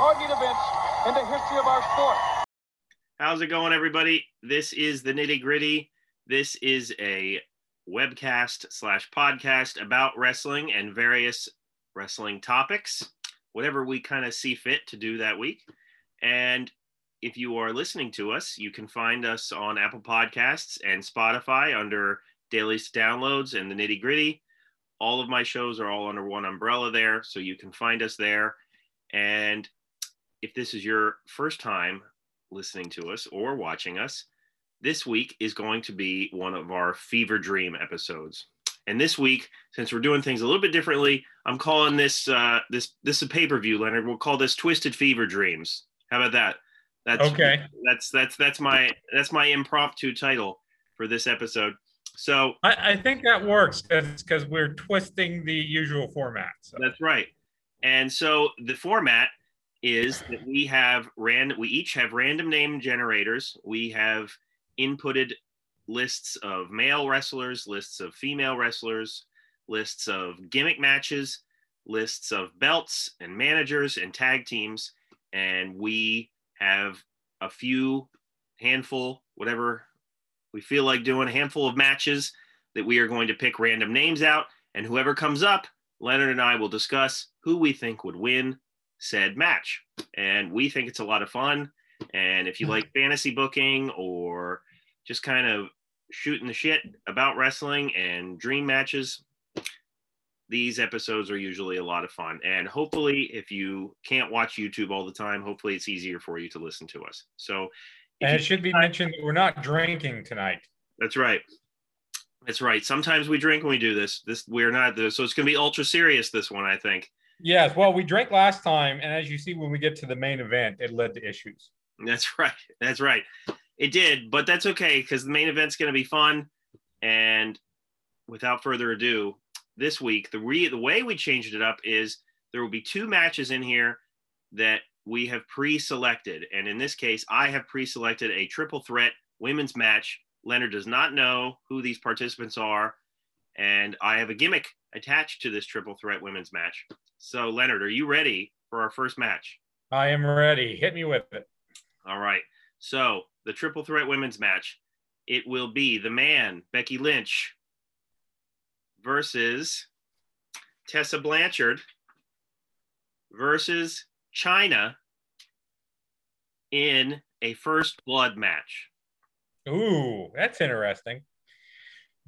events in the history of our sport. How's it going, everybody? This is the nitty gritty. This is a webcast slash podcast about wrestling and various wrestling topics, whatever we kind of see fit to do that week. And if you are listening to us, you can find us on Apple Podcasts and Spotify under Daily Downloads and the Nitty Gritty. All of my shows are all under one umbrella there, so you can find us there. And if this is your first time listening to us or watching us, this week is going to be one of our Fever Dream episodes. And this week, since we're doing things a little bit differently, I'm calling this uh, this this is a pay per view, Leonard. We'll call this Twisted Fever Dreams. How about that? That's Okay. That's that's that's my that's my impromptu title for this episode. So I, I think that works because we're twisting the usual format. So. That's right. And so the format is that we have random we each have random name generators. We have inputted lists of male wrestlers, lists of female wrestlers, lists of gimmick matches, lists of belts and managers and tag teams and we have a few handful whatever we feel like doing a handful of matches that we are going to pick random names out and whoever comes up Leonard and I will discuss who we think would win said match. And we think it's a lot of fun. And if you like fantasy booking or just kind of shooting the shit about wrestling and dream matches, these episodes are usually a lot of fun. And hopefully, if you can't watch YouTube all the time, hopefully it's easier for you to listen to us. So, And it should be mentioned that we're not drinking tonight. that's right. That's right. Sometimes we drink when we do this. This we're not. So it's going to be ultra serious. This one, I think. Yes, well, we drank last time, and as you see, when we get to the main event, it led to issues. That's right. That's right. It did, but that's okay because the main event's going to be fun. And without further ado, this week the re- the way we changed it up is there will be two matches in here that we have pre-selected, and in this case, I have pre-selected a triple threat women's match. Leonard does not know who these participants are, and I have a gimmick attached to this triple threat women's match. So, Leonard, are you ready for our first match? I am ready. Hit me with it. All right. So the triple threat women's match, it will be the man, Becky Lynch, versus Tessa Blanchard versus Chyna in a first blood match. Ooh, that's interesting.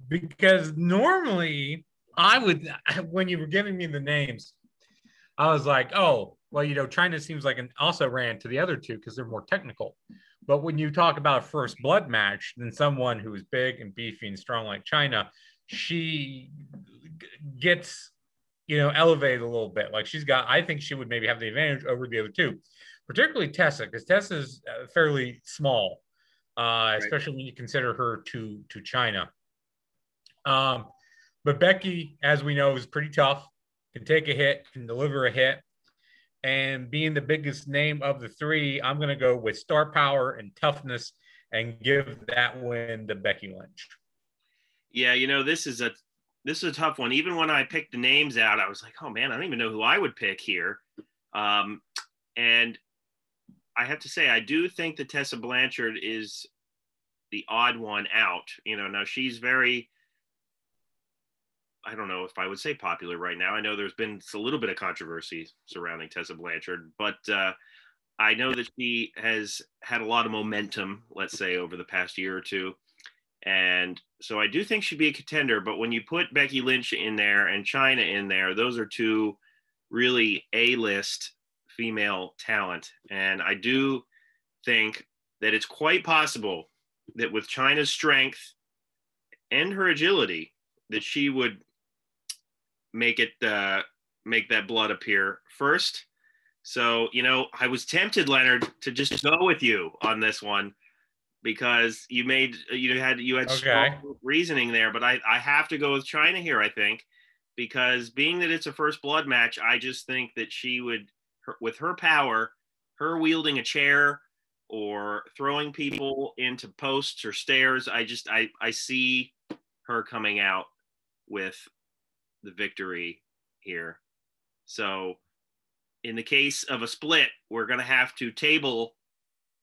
Because normally I would, when you were giving me the names, I was like, oh, well, you know, Chyna seems like an also ran to the other two because they're more technical. But when you talk about a first blood match, then someone who is big and beefy and strong like Chyna, she gets, you know, elevated a little bit. Like she's got, I think she would maybe have the advantage over the other two, particularly Tessa, because Tessa is fairly small uh, especially when you consider her to to Chyna. Um, but Becky, as we know, is pretty tough. Can take a hit, can deliver a hit, and being the biggest name of the three, I'm going to go with star power and toughness, and give that win to Becky Lynch. Yeah, you know, this is a this is a tough one. Even when I picked the names out, I was like, oh man, I don't even know who I would pick here. Um, and I have to say, I do think that Tessa Blanchard is the odd one out. You know, now she's very, I don't know if I would say popular right now. I know there's been a little bit of controversy surrounding Tessa Blanchard, but uh, I know that she has had a lot of momentum, let's say, over the past year or two. And so I do think she'd be a contender. But when you put Becky Lynch in there and Chyna in there, those are two really A list female talent. And I do think that it's quite possible that with Chyna's strength and her agility, that she would make it uh, make that blood appear first. So you know, I was tempted, Leonard, to just go with you on this one because you made you had you had Okay. strong reasoning there, but I I have to go with Chyna here. I think because being that it's a first blood match, I just think that she would her, with her power, her wielding a chair or throwing people into posts or stairs. I just I I see her coming out with the victory here. So in the case of a split, we're going to have to table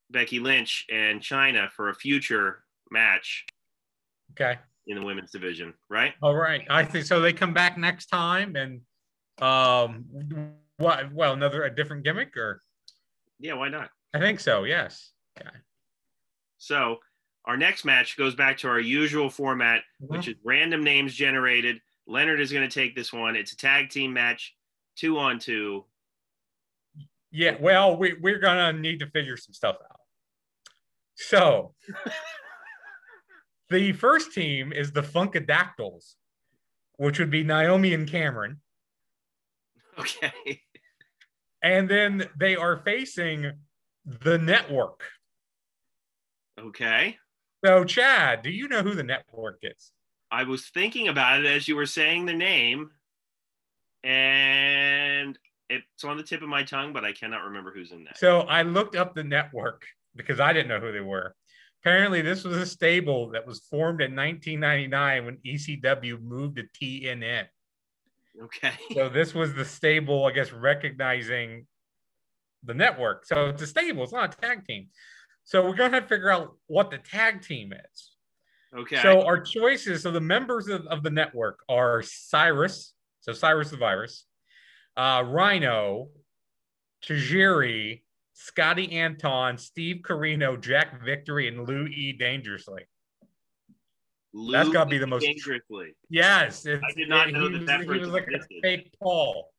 Becky Lynch and Chyna for a future match Okay. in the women's division, right? All right. I think so. They come back next time and um what well another a different gimmick or Yeah, why not? I think so, yes. Okay. So our next match goes back to our usual format, which is random names generated. Leonard is going to take this one. It's a tag team match, two on two. Yeah, well, we, we're gonna need to figure some stuff out. So the first team is the Funkadactyls, which would be Naomi and Cameron. Okay. And then they are facing the network. Okay. So, Chad, do you know who the network is? I was thinking about it as you were saying the name, and it's on the tip of my tongue, but I cannot remember who's in that. So I looked up the network because I didn't know who they were. Apparently, this was a stable that was formed in 1999 when ECW moved to TNN. Okay. So this was the stable, I guess, recognizing the network. So it's a stable, it's not a tag team. So we're going to have to figure out what the tag team is. Okay. So our choices, so the members of, of the network are Cyrus, so Cyrus the Virus, uh, Rhino, Tajiri, Scotty Anton, Steve Corino, Jack Victory, and Lou E. Dangerously. That's gotta be the most- dangerously. Yes, I did not know that was, that person was like existed. a fake Paul.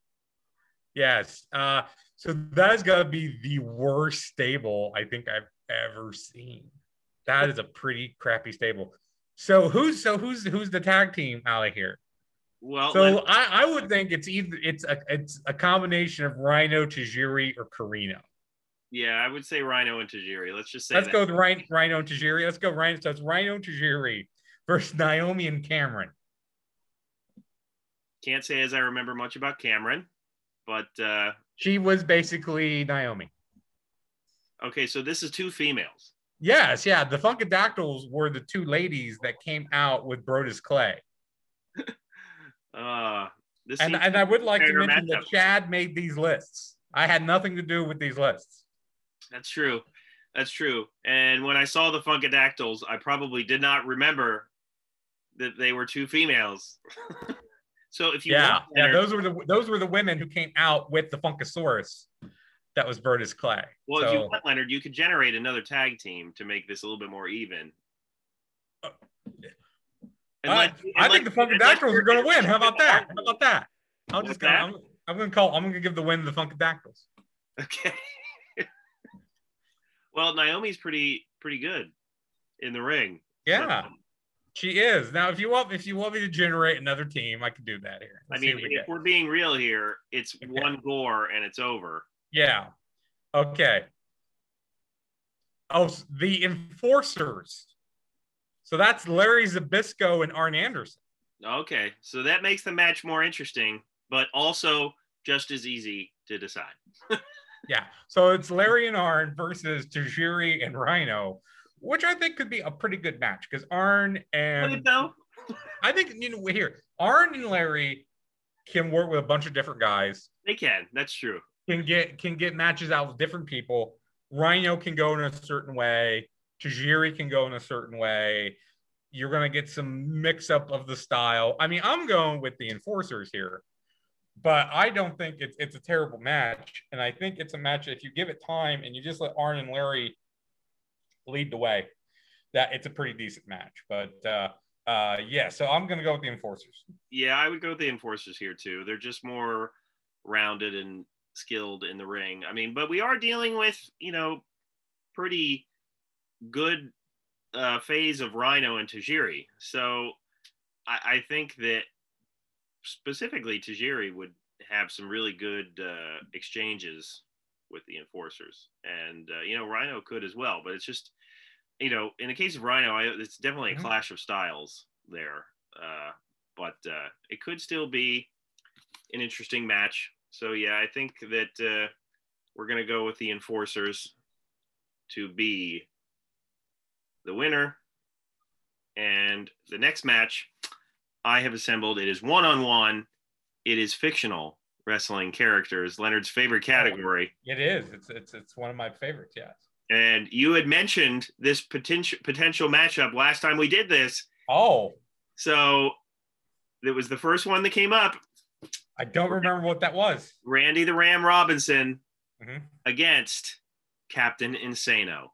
Yes, uh, so that is gonna be the worst stable I think I've ever seen. That is a pretty crappy stable. So who's so who's who's the tag team out of here? Well, So I, I would think it's either it's a it's a combination of Rhino, Tajiri, or Corino. yeah, I would say Rhino and Tajiri. Let's just say Let's that. go with Rhino, Rhino and Tajiri. Let's go Rhino. So it's Rhino Tajiri versus Naomi and Cameron. Can't say as I remember much about Cameron, but uh, She was basically Naomi. okay, so this is two females. Yes, yeah. The Funkadactyls were the two ladies that came out with Brodus Clay. Uh, this And, and I would like to mention that. Chad made these lists. I had nothing to do with these lists. That's true. That's true. And when I saw the Funkadactyls, I probably did not remember that they were two females. so if you Yeah, yeah. Those were the those were the women who came out with the Funkasaurus. That was Brodus Clay. well, if you want, Leonard, you could generate another tag team to make this a little bit more even. And I, I think the let- and let Funkadactyls are going to win. How about that? How about that? I'm just gonna. I'm, I'm going to call. I'm going to give the win to the Funkadactyls. Okay. well, Naomi's pretty pretty good in the ring. Yeah, So, she is. Now, if you want, if you want me to generate another team, I can do that here. I Let's see mean, we if get. we're being real here, it's Okay. one gore and it's over. Yeah. Okay. Oh, the enforcers. So that's Larry Zbyszko and Arn Anderson. Okay, so that makes the match more interesting, but also just as easy to decide. Yeah. So it's Larry and Arn versus Tajiri and Rhino, which I think could be a pretty good match because Arn and? I think you know here Arn and Larry can work with a bunch of different guys, They can. That's true. Can get can get matches out with different people. Rhino can go in a certain way. Tajiri can go in a certain way. You're gonna get some mix up of the style. I mean, I'm going with the enforcers here, but I don't think it's it's a terrible match. And I think it's a match if you give it time and you just let Arn and Larry lead the way, that it's a pretty decent match. But uh uh yeah, so I'm gonna go with the enforcers. Yeah, I would go with the enforcers here too. They're just more rounded and skilled in the ring. I mean, but we are dealing with, you know, pretty good uh, phase of Rhino and Tajiri. So I, I think that specifically Tajiri would have some really good uh, exchanges with the enforcers. And, uh, you know, Rhino could as well. But it's just, you know, in the case of Rhino, I, it's definitely a Mhm. clash of styles there. Uh, but uh, it could still be an interesting match. So yeah, I think that uh, we're gonna go with the enforcers to be the winner. And the next match I have assembled, it is one on one. It is fictional. wrestling characters, Leonard's favorite category. It is. It's it's it's one of my favorites. Yes. And you had mentioned this potential potential matchup last time we did this. Oh, So it was the first one that came up. I don't remember what that was. Randy the Ram Robinson Mhm. against Captain Insano.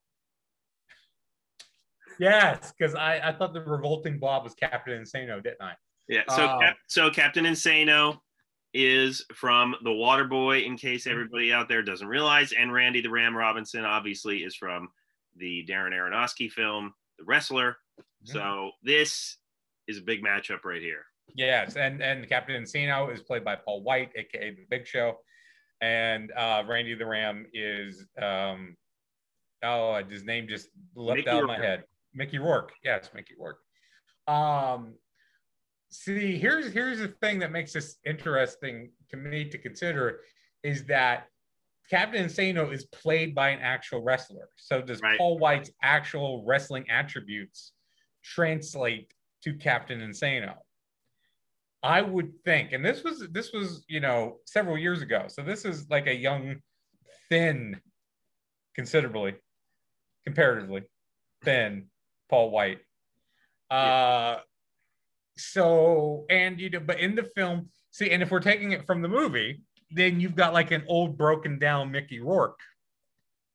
Yes, because I, I thought the revolting Bob was Captain Insano, didn't I? Yeah. So Oh. Cap- so Captain Insano is from The Water Boy, in case Mm-hmm. everybody out there doesn't realize, and Randy the Ram Robinson obviously is from the Darren Aronofsky film, The Wrestler. Mm-hmm. So this is a big matchup right here. Yes, and and Captain Insano is played by Paul White, aka the Big Show, and uh, Randy the Ram is um, oh his name just leapt Mickey out of my head. Mickey Rourke, yes, Mickey Rourke. Um, see, here's here's the thing that makes this interesting to me to consider is that Captain Insano is played by an actual wrestler. So does Right. Paul White's actual wrestling attributes translate to Captain Insano? I would think, and this was this was you know several years ago, so this is like a young, thin, considerably, comparatively, thin Paul White. Uh, so and you know, but in the film, see, and if we're taking it from the movie, then you've got like an old broken down Mickey Rourke,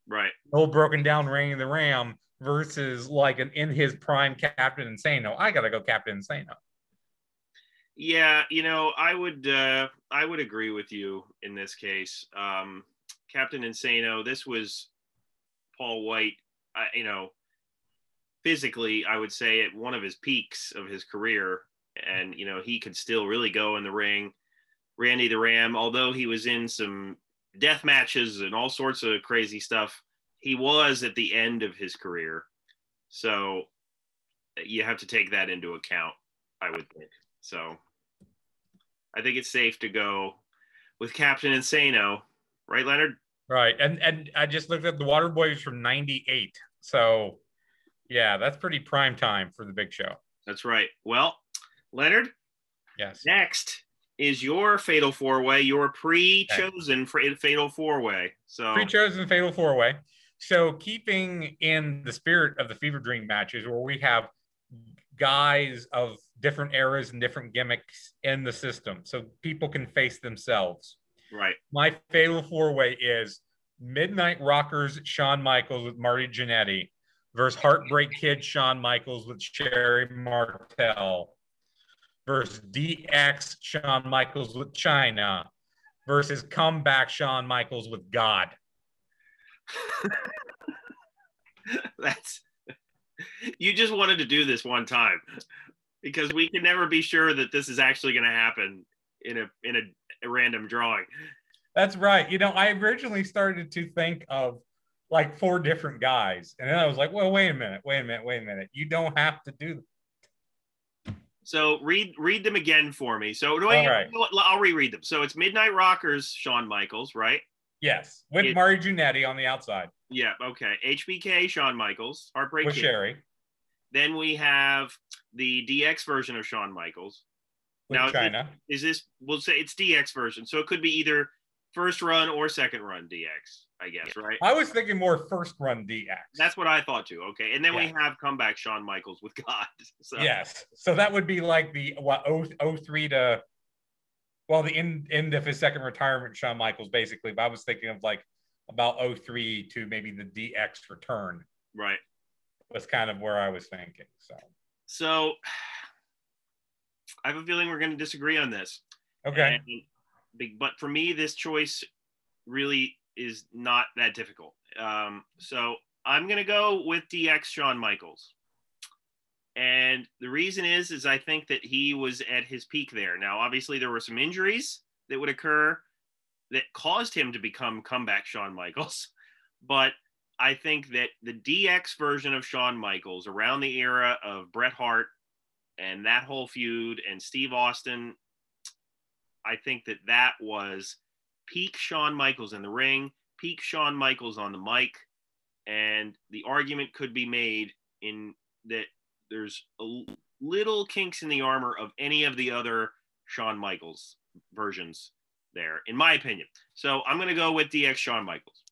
Right. old broken down Randy the Ram versus like an in his prime Captain Insano. I gotta go Captain Insano. Yeah, you know, I would uh I would agree with you in this case. Um Captain Insano, this was Paul White, you know, physically, I would say at one of his peaks of his career and you know, he could still really go in the ring. Randy the Ram, although he was in some death matches and all sorts of crazy stuff, he was at the end of his career. So you have to take that into account, I would think. So I think it's safe to go with Captain Insano, right, Leonard? Right. And and I just looked at the Water Boys from 98. So yeah, that's pretty prime time for the big show. That's right. Well, Leonard, Yes. next is your fatal four way, your pre chosen fatal four way. So, Pre-chosen fatal four way. So keeping in the spirit of the Fever Dream matches where we have guys of different eras and different gimmicks in the system so people can face themselves. right. My fatal four way is Midnight Rockers Shawn Michaels with Marty Jannetty versus Heartbreak Kid Shawn Michaels with Sherri Martel versus DX Shawn Michaels with Chyna versus Comeback Shawn Michaels with God. That's you just wanted to do this one time because we can never be sure that this is actually going to happen in a in a, a random drawing. That's right. You know, I originally started to think of like four different guys, and then I was like, well, wait a minute, wait a minute, wait a minute. You don't have to do That. So read read them again for me. So do I? Right. you know what, I'll reread them. So it's Midnight Rockers, Shawn Michaels, right? Yes, with It- Marty Jannetty on the outside Yeah. Okay. HBK, Shawn Michaels, Heartbreak with Kid. Sherri, Then we have the DX version of Shawn Michaels. with Now, Chyna. Is this? We'll say it's DX version, so it could be either first run or second run DX. I guess, right? I was thinking more first run DX. That's what I thought too. Okay, and then we Yeah. have comeback Shawn Michaels with God. So, yes. So that would be like the what oh, oh, 03 to well the end end of his second retirement, Shawn Michaels basically. But I was thinking of like about 03 to maybe the DX return right. Was kind of where I was thinking. So So I have a feeling we're going to disagree on this. okay. And- but for me, this choice really is not that difficult. Um, so I'm going to go with DX Shawn Michaels. And the reason is, is I think that he was at his peak there. Now, obviously, there were some injuries that would occur that caused him to become comeback Shawn Michaels. But I think that the DX version of Shawn Michaels around the era of Bret Hart and that whole feud and Steve Austin, I think that that was peak Shawn Michaels in the ring, peak Shawn Michaels on the mic, and the argument could be made in that there's a little kinks in the armor of any of the other Shawn Michaels versions there, in my opinion. So I'm going to go with DX Shawn Michaels.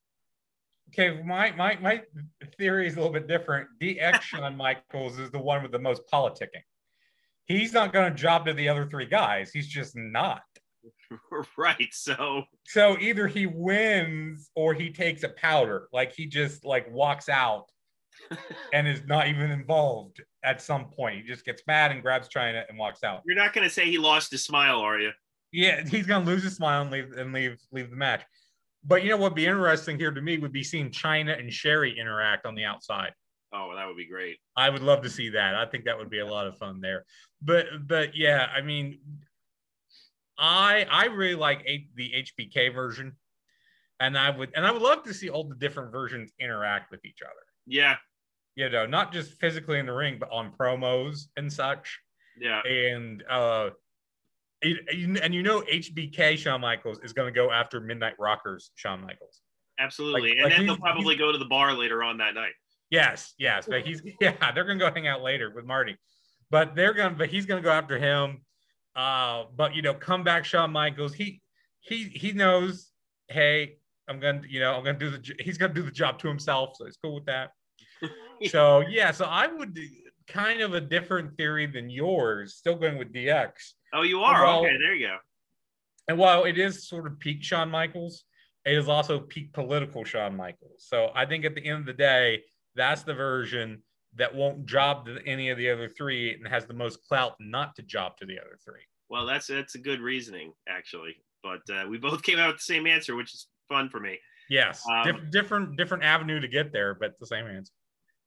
Okay, my my my theory is a little bit different. DX Shawn Michaels is the one with the most politicking. He's not going to job to the other three guys. He's just not. right. So so either he wins or he takes a powder. Like he just like walks out and is not even involved at some point. He just gets mad and grabs Chyna and walks out. You're not going to say he lost his smile, are you? Yeah, he's going to lose his smile and leave and leave leave the match. But you know what would be interesting here to me would be seeing Chyna and Sherri interact on the outside. Oh, that would be great. I would love to see that. I think that would be a lot of fun there. But but yeah, I mean, I I really like the HBK version, and I would and I would love to see all the different versions interact with each other. Yeah, you know, not just physically in the ring, but on promos and such. Yeah, and uh, and you know, HBK Shawn Michaels is going to go after Midnight Rockers Shawn Michaels. Absolutely, like, and like then they'll probably go to the bar later on that night. Yes, yes, but he's yeah, they're gonna go hang out later with Marty, but they're gonna but he's gonna go after him. Uh, but you know, come back, Shawn Michaels. He he he knows. Hey, I'm gonna you know I'm gonna do the he's gonna do the job to himself, so he's cool with that. so yeah, so I would kind of a different theory than yours. Still going with DX. Oh, you are while, okay. There you go. And while it is sort of peak Shawn Michaels, it is also peak political Shawn Michaels. So I think at the end of the day, that's the version that won't job to any of the other three and has the most clout not to job to the other three. Well, that's that's a good reasoning actually, but uh, we both came out with the same answer, which is fun for me. Yes, um, Dif- different different avenue to get there, but the same answer.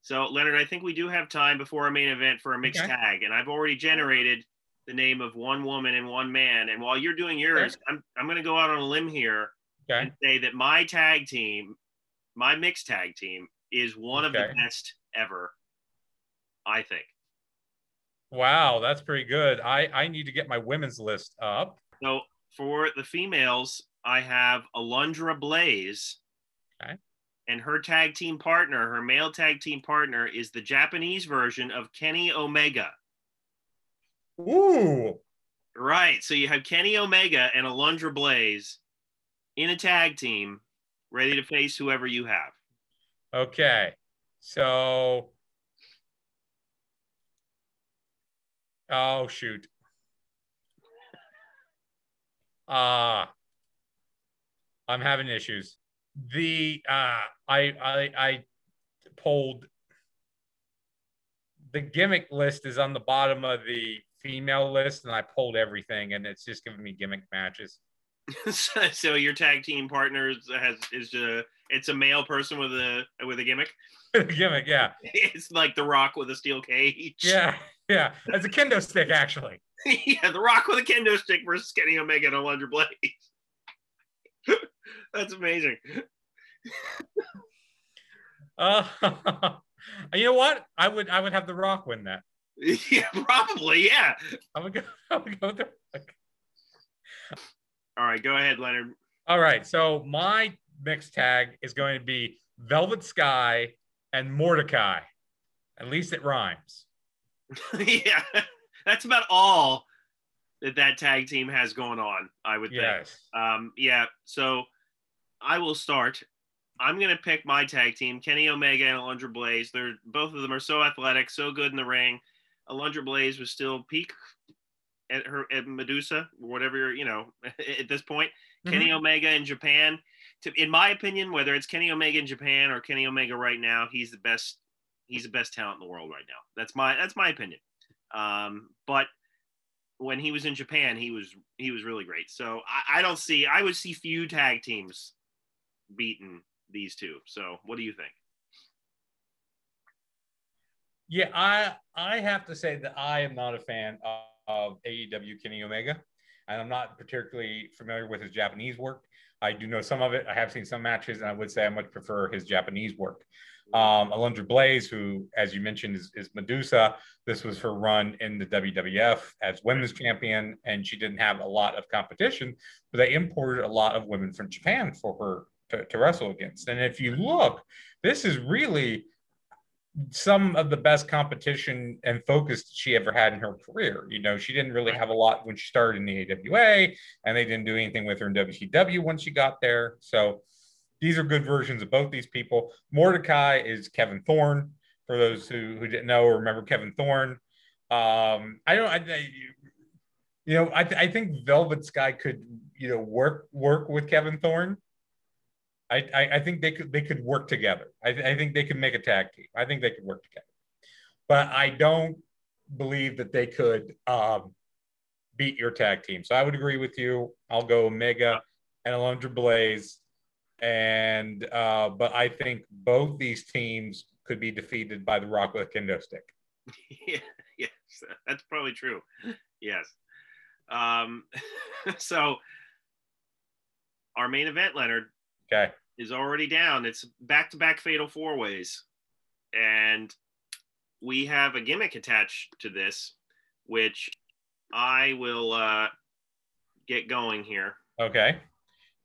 So, Leonard, I think we do have time before our main event for a mixed okay. tag, and I've already generated the name of one woman and one man. And while you're doing yours, okay. I'm I'm going to go out on a limb here okay. and say that my tag team, my mixed tag team, is one of the best ever. I think. Wow, that's pretty good. I I need to get my women's list up. So for the females, I have Alundra Blaze. Okay. And her tag team partner, her male tag team partner, is the Japanese version of Kenny Omega. Ooh. Right. So you have Kenny Omega and Alundra Blaze in a tag team, ready to face whoever you have. Okay. So Oh shoot. Uh I'm having issues. The uh I I I pulled the gimmick list is on the bottom of the female list and I pulled everything and it's just giving me gimmick matches. so your tag team partner has is a it's a male person with a with a gimmick. gimmick, yeah. It's like the Rock with a steel cage. Yeah, yeah. It's a kendo stick, actually. yeah, the Rock with a kendo stick versus Kenny Omega and a Alundra Blaze. That's amazing. uh, you know what? I would I would have the Rock win that. Yeah, probably. Yeah. I would go. I would go with the Rock. All right, go ahead, Leonard. All right, so my mixed tag is going to be Velvet Sky and Mordecai. At least it rhymes. yeah, that's about all that that tag team has going on. I would yes. think. Um, yeah. So I will start. I'm gonna pick my tag team, Kenny Omega and Alundra Blaze. They're both of them are so athletic, so good in the ring. Alundra Blaze was still peak at her at Medusa, whatever you know at this point. Mm-hmm. Kenny Omega in Japan to, in my opinion, whether it's Kenny Omega in Japan or Kenny Omega right now, he's the best. He's the best talent in the world right now. That's my that's my opinion. Um, but when he was in Japan, he was he was really great. So I, I don't see. I would see few tag teams beating these two. So what do you think? Yeah, I I have to say that I am not a fan of, of AEW Kenny Omega, and I'm not particularly familiar with his Japanese work. I do know some of it. I have seen some matches, and I would say I much prefer his Japanese work. Um, Alundra Blaze, who, as you mentioned, is, is, Medusa. This was her run in the WWF as women's champion, and she didn't have a lot of competition, but they imported a lot of women from Japan for her to, to wrestle against. And if you look, this is really some of the best competition and focus she ever had in her career. You know, she didn't really have a lot when she started in the AWA, and they didn't do anything with her in WCW once she got there. So these are good versions of both these people. Mordecai is Kevin Thorn. For those who, who didn't know or remember Kevin Thorn, um, I don't. I, I, you know, I, th- I think Velvet Sky could you know work work with Kevin Thorn I, I, I think they could they could work together. I, I think they could make a tag team. I think they could work together, but I don't believe that they could um, beat your tag team. So I would agree with you. I'll go Omega and Alundra Blaze, and uh, but I think both these teams could be defeated by the Rock with a kendo stick. yeah, yes, that's probably true. Yes. Um, so our main event, Leonard. Okay is already down. It's back to back fatal four ways. And we have a gimmick attached to this, which I will uh, get going here. Okay.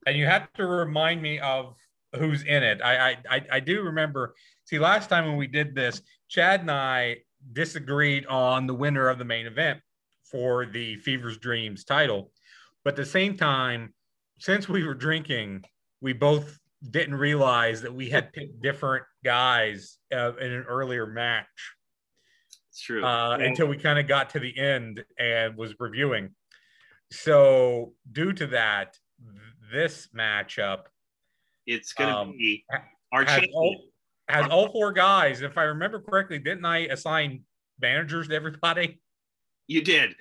And you have to remind me of who's in it. I, I I do remember. See, last time when we did this, Chad and I disagreed on the winner of the main event for the Fever's Dreams title. But at the same time, since we were drinking, we both didn't realize that we had picked different guys uh, in an earlier match. It's true. Uh, yeah. Until we kind of got to the end and was reviewing. So, due to that, this matchup, it's going to um, be our has all, has all four guys. If I remember correctly, didn't I assign managers to everybody? You did.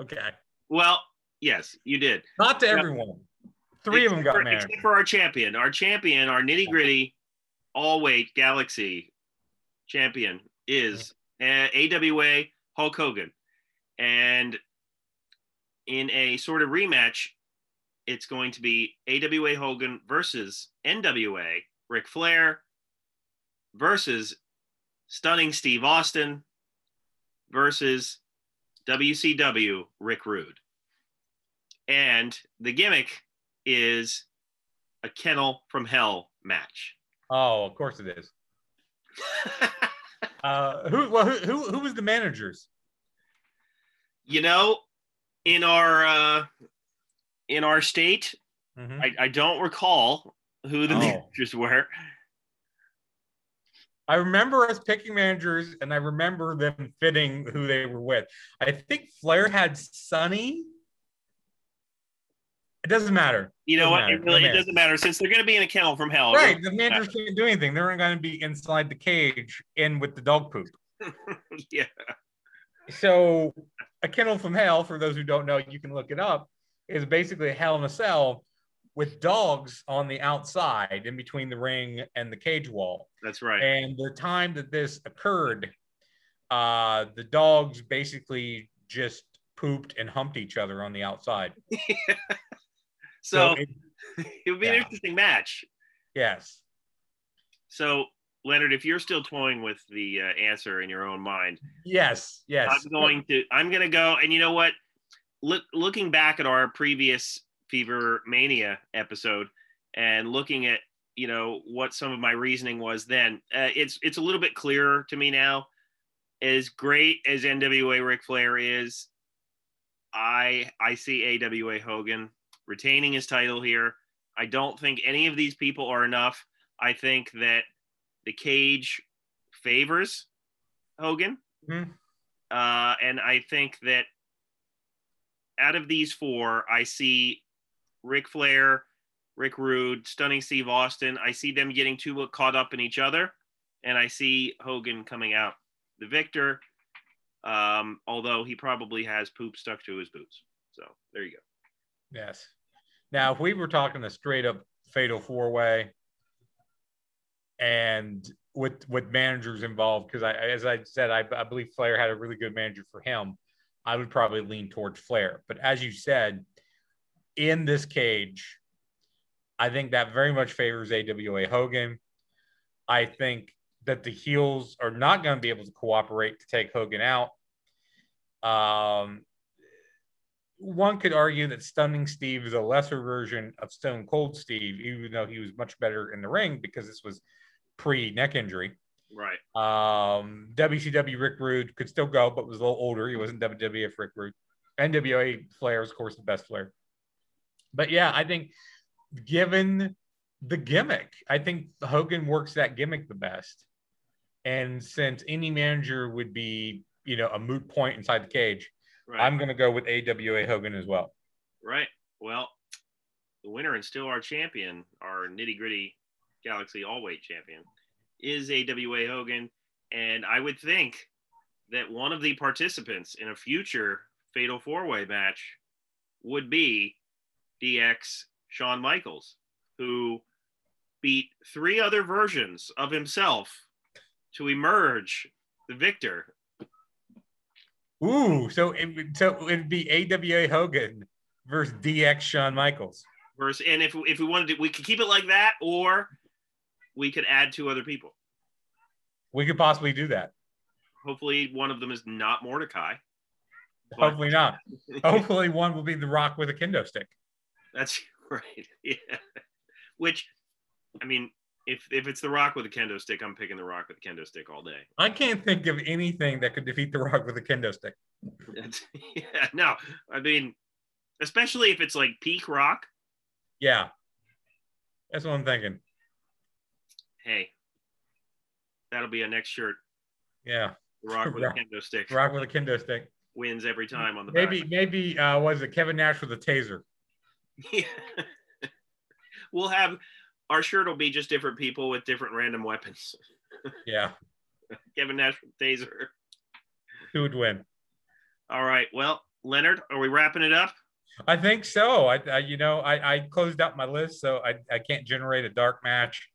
Okay. Well, yes, you did. Not to everyone. Three of them got for, married. Except for our champion. Our champion, our nitty gritty, all weight Galaxy champion is uh, AWA Hulk Hogan. And in a sort of rematch, it's going to be AWA Hogan versus NWA Ric Flair versus Stunning Steve Austin versus WCW Rick Rude. And the gimmick is a kennel from hell match. Oh, of course it is. uh, who, well, who, who, who was the managers? You know, in our uh, in our state, mm-hmm. I, I don't recall who the oh. managers were. I remember us picking managers, and I remember them fitting who they were with. I think Flair had Sunny it doesn't matter. You know what? It really it doesn't matter since they're going to be in a kennel from hell. Right. The managers can't do anything. They're going to be inside the cage in with the dog poop. yeah. So a kennel from hell, for those who don't know, you can look it up, is basically a hell in a cell with dogs on the outside in between the ring and the cage wall. That's right. And the time that this occurred, uh, the dogs basically just pooped and humped each other on the outside. So, so it, it, would be yeah. an interesting match. Yes. So, Leonard, if you're still toying with the uh, answer in your own mind, yes, yes, I'm going to. I'm going to go. And you know what? Look, looking back at our previous Fever Mania episode and looking at you know what some of my reasoning was then, uh, it's it's a little bit clearer to me now. As great as NWA Ric Flair is, I I see AWA Hogan retaining his title here. I don't think any of these people are enough. I think that the cage favors Hogan. Mm-hmm. Uh, and I think that out of these four, I see Ric Flair, Rick Rude, Stunning Steve Austin. I see them getting too caught up in each other. And I see Hogan coming out the victor, um, although he probably has poop stuck to his boots. So there you go. Yes. Now, if we were talking a straight up fatal four way and with with managers involved, because I as I said, I, I believe Flair had a really good manager for him. I would probably lean towards Flair. But as you said, in this cage, I think that very much favors AWA Hogan. I think that the heels are not going to be able to cooperate to take Hogan out. Um, one could argue that Stunning Steve is a lesser version of Stone Cold Steve, even though he was much better in the ring because this was pre neck injury. Right. Um, WCW Rick Rude could still go, but was a little older. He wasn't WWF Rick Rude. NWA Flair is, of course, the best Flair. But yeah, I think given the gimmick, I think Hogan works that gimmick the best. And since any manager would be, you know, a moot point inside the cage, Right. I'm going to go with AWA Hogan as well. right. Well, the winner and still our champion, our nitty gritty Galaxy All Weight champion, is AWA Hogan. And I would think that one of the participants in a future Fatal Four Way match would be DX Shawn Michaels, who beat three other versions of himself to emerge the victor. Ooh, so it, would- so it'd be AWA Hogan versus DX Shawn Michaels. Versus, and if if we wanted to, we could keep it like that, or we could add two other people. We could possibly do that. Hopefully, one of them is not Mordecai. But- Hopefully not. Hopefully, one will be The Rock with a kendo stick. That's right. Yeah. Which, I mean, if if it's the Rock with a kendo stick, I'm picking the Rock with a kendo stick all day. I can't think of anything that could defeat The Rock with a kendo stick. Yeah. No, I mean, especially if it's like peak Rock. Yeah, that's what I'm thinking. Hey, that'll be a next shirt. Yeah, The Rock with a kendo stick Rock with a kendo stick. wins every time on the Maybe, back. maybe uh, was it Kevin Nash with a taser? Yeah. we'll have our shirt will be just different people with different random weapons. Yeah, Kevin Nash with taser. who would win? All right. Well, Leonard, are we wrapping it up? I think so. I, I you know, I, I closed out my list, so I, I can't generate a dark match.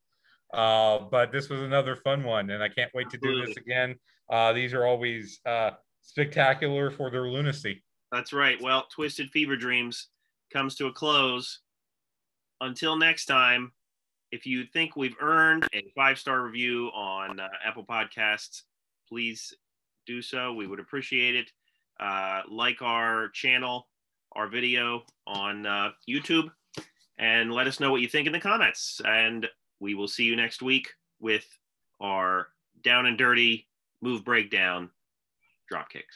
Uh, but this was another fun one, and I can't wait to do this again. Uh, these are always uh, spectacular for their lunacy. That's right. Well, Twisted Fever Dreams comes to a close. Until next time, if you think we've earned a five star review on uh, Apple Podcasts, please do so. We would appreciate it. Uh, like our channel, our video on uh, YouTube, and let us know what you think in the comments. And we will see you next week with our down and dirty move breakdown drop kicks.